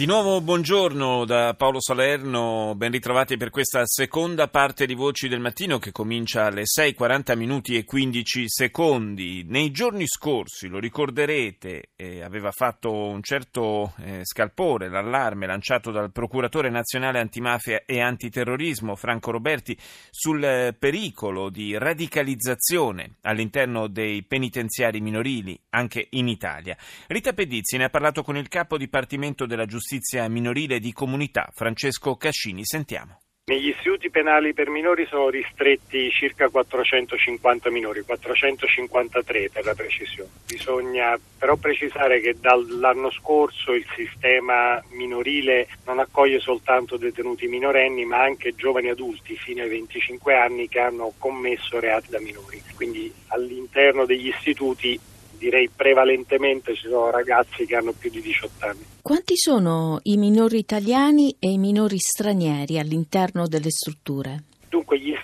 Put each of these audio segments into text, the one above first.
Di nuovo buongiorno da Paolo Salerno, ben ritrovati per questa seconda parte di Voci del Mattino che comincia alle 6.40 minuti e 15 secondi. Nei giorni scorsi, lo ricorderete, eh, aveva fatto un certo eh, scalpore l'allarme lanciato dal procuratore nazionale antimafia e antiterrorismo Franco Roberti sul eh, pericolo di radicalizzazione all'interno dei penitenziari minorili anche in Italia. Rita Pedizzi ne ha parlato con il capo dipartimento della giustizia giustizia minorile di comunità, Francesco Cascini. Sentiamo. Negli istituti penali per minori sono ristretti circa 450 minori, 453 per la precisione. Bisogna però precisare che dall'anno scorso il sistema minorile non accoglie soltanto detenuti minorenni ma anche giovani adulti fino ai 25 anni che hanno commesso reati da minori. Quindi all'interno degli istituti direi prevalentemente ci sono ragazzi che hanno più di 18 anni. Quanti sono i minori italiani e i minori stranieri all'interno delle strutture?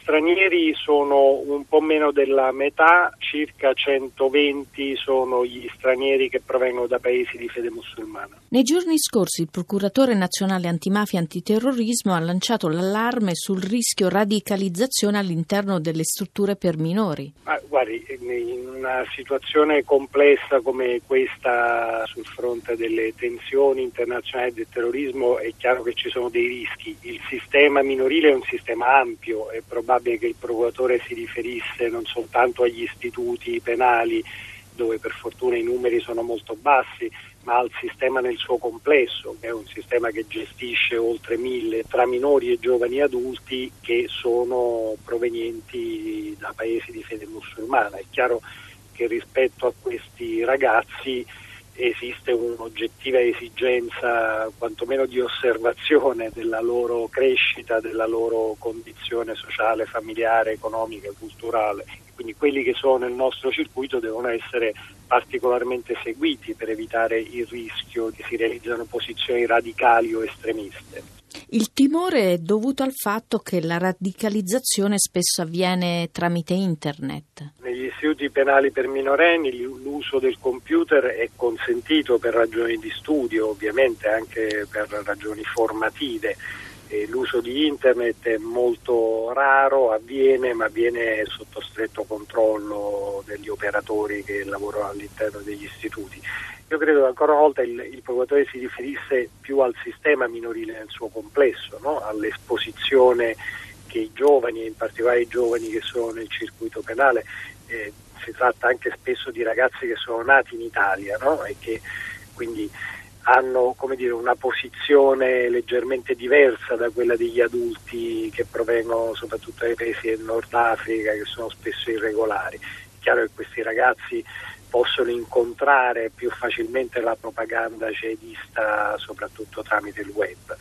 Stranieri sono un po' meno della metà, circa 120 sono gli stranieri che provengono da paesi di fede musulmana. Nei giorni scorsi il procuratore nazionale antimafia e antiterrorismo ha lanciato l'allarme sul rischio radicalizzazione all'interno delle strutture per minori. Ma, guardi, in una situazione complessa come questa sul fronte delle tensioni internazionali del terrorismo è chiaro che ci sono dei rischi. Il sistema minorile è un sistema ampio è probabile che il procuratore si riferisse non soltanto agli istituti penali dove per fortuna i numeri sono molto bassi, ma al sistema nel suo complesso, che è un sistema che gestisce oltre mille tra minori e giovani adulti che sono provenienti da paesi di fede musulmana. È chiaro che rispetto a questi ragazzi esiste un'oggettiva esigenza quantomeno di osservazione della loro crescita, della loro condizione sociale, familiare, economica, culturale. Quindi quelli che sono nel nostro circuito devono essere particolarmente seguiti per evitare il rischio che si realizzano posizioni radicali o estremiste. Il timore è dovuto al fatto che la radicalizzazione spesso avviene tramite internet. Negli istituti penali per minorenni l'uso del computer è consentito per ragioni di studio, ovviamente anche per ragioni formative. E l'uso di internet è molto raro, avviene, ma avviene sotto stretto controllo degli operatori che lavorano all'interno degli istituti. Io credo che ancora una volta il, il procuratore si riferisse più al sistema minorile nel suo complesso, no? all'esposizione che i giovani, in particolare i giovani che sono nel circuito penale, eh, si tratta anche spesso di ragazzi che sono nati in Italia no? e che quindi hanno dire, una posizione leggermente diversa da quella degli adulti che provengono soprattutto dai paesi del Nord Africa che sono spesso irregolari. È chiaro che questi ragazzi possono incontrare più facilmente la propaganda jihadista soprattutto tramite il web,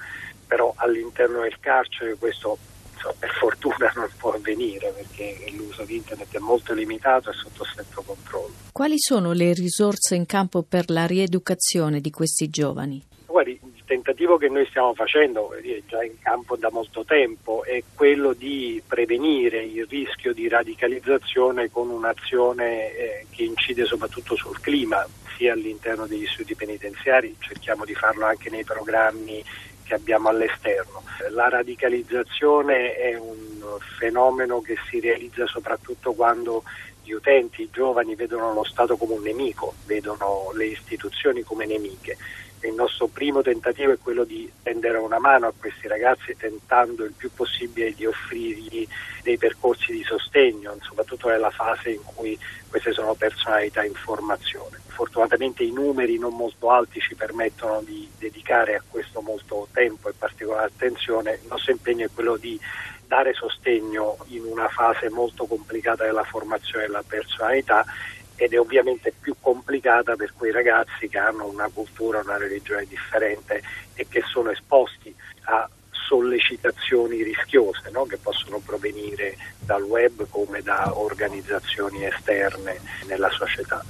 però all'interno del carcere questo insomma, per fortuna non può avvenire perché l'uso di internet è molto limitato e sotto stretto controllo. Quali sono le risorse in campo per la rieducazione di questi giovani? Guardi, tentativo che noi stiamo facendo è già in campo da molto tempo è quello di prevenire il rischio di radicalizzazione con un'azione eh, che incide soprattutto sul clima, sia all'interno degli istituti penitenziari, cerchiamo di farlo anche nei programmi che abbiamo all'esterno. La radicalizzazione è un fenomeno che si realizza soprattutto quando gli utenti, i giovani vedono lo Stato come un nemico, vedono le istituzioni come nemiche il nostro primo tentativo è quello di tendere una mano a questi ragazzi tentando il più possibile di offrirgli dei percorsi di sostegno, soprattutto nella fase in cui queste sono personalità in formazione. Fortunatamente i numeri non molto alti ci permettono di dedicare a questo molto tempo e particolare attenzione. Il nostro impegno è quello di dare sostegno in una fase molto complicata della formazione della personalità ed è ovviamente più complicata per quei ragazzi che hanno una cultura, una religione differente e che sono esposti a sollecitazioni rischiose no? che possono provenire dal web come da organizzazioni esterne nella società.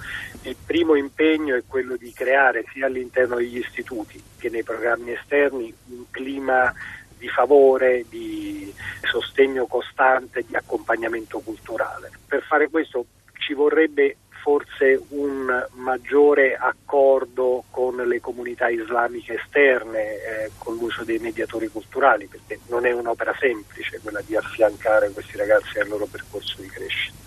Il primo impegno è quello di creare sia all'interno degli istituti che nei programmi esterni un clima di favore, di sostegno costante, di accompagnamento culturale. Per fare questo ci vorrebbe forse un maggiore accordo con le comunità islamiche esterne, eh, con l'uso dei mediatori culturali, perché non è un'opera semplice quella di affiancare questi ragazzi al loro percorso di crescita.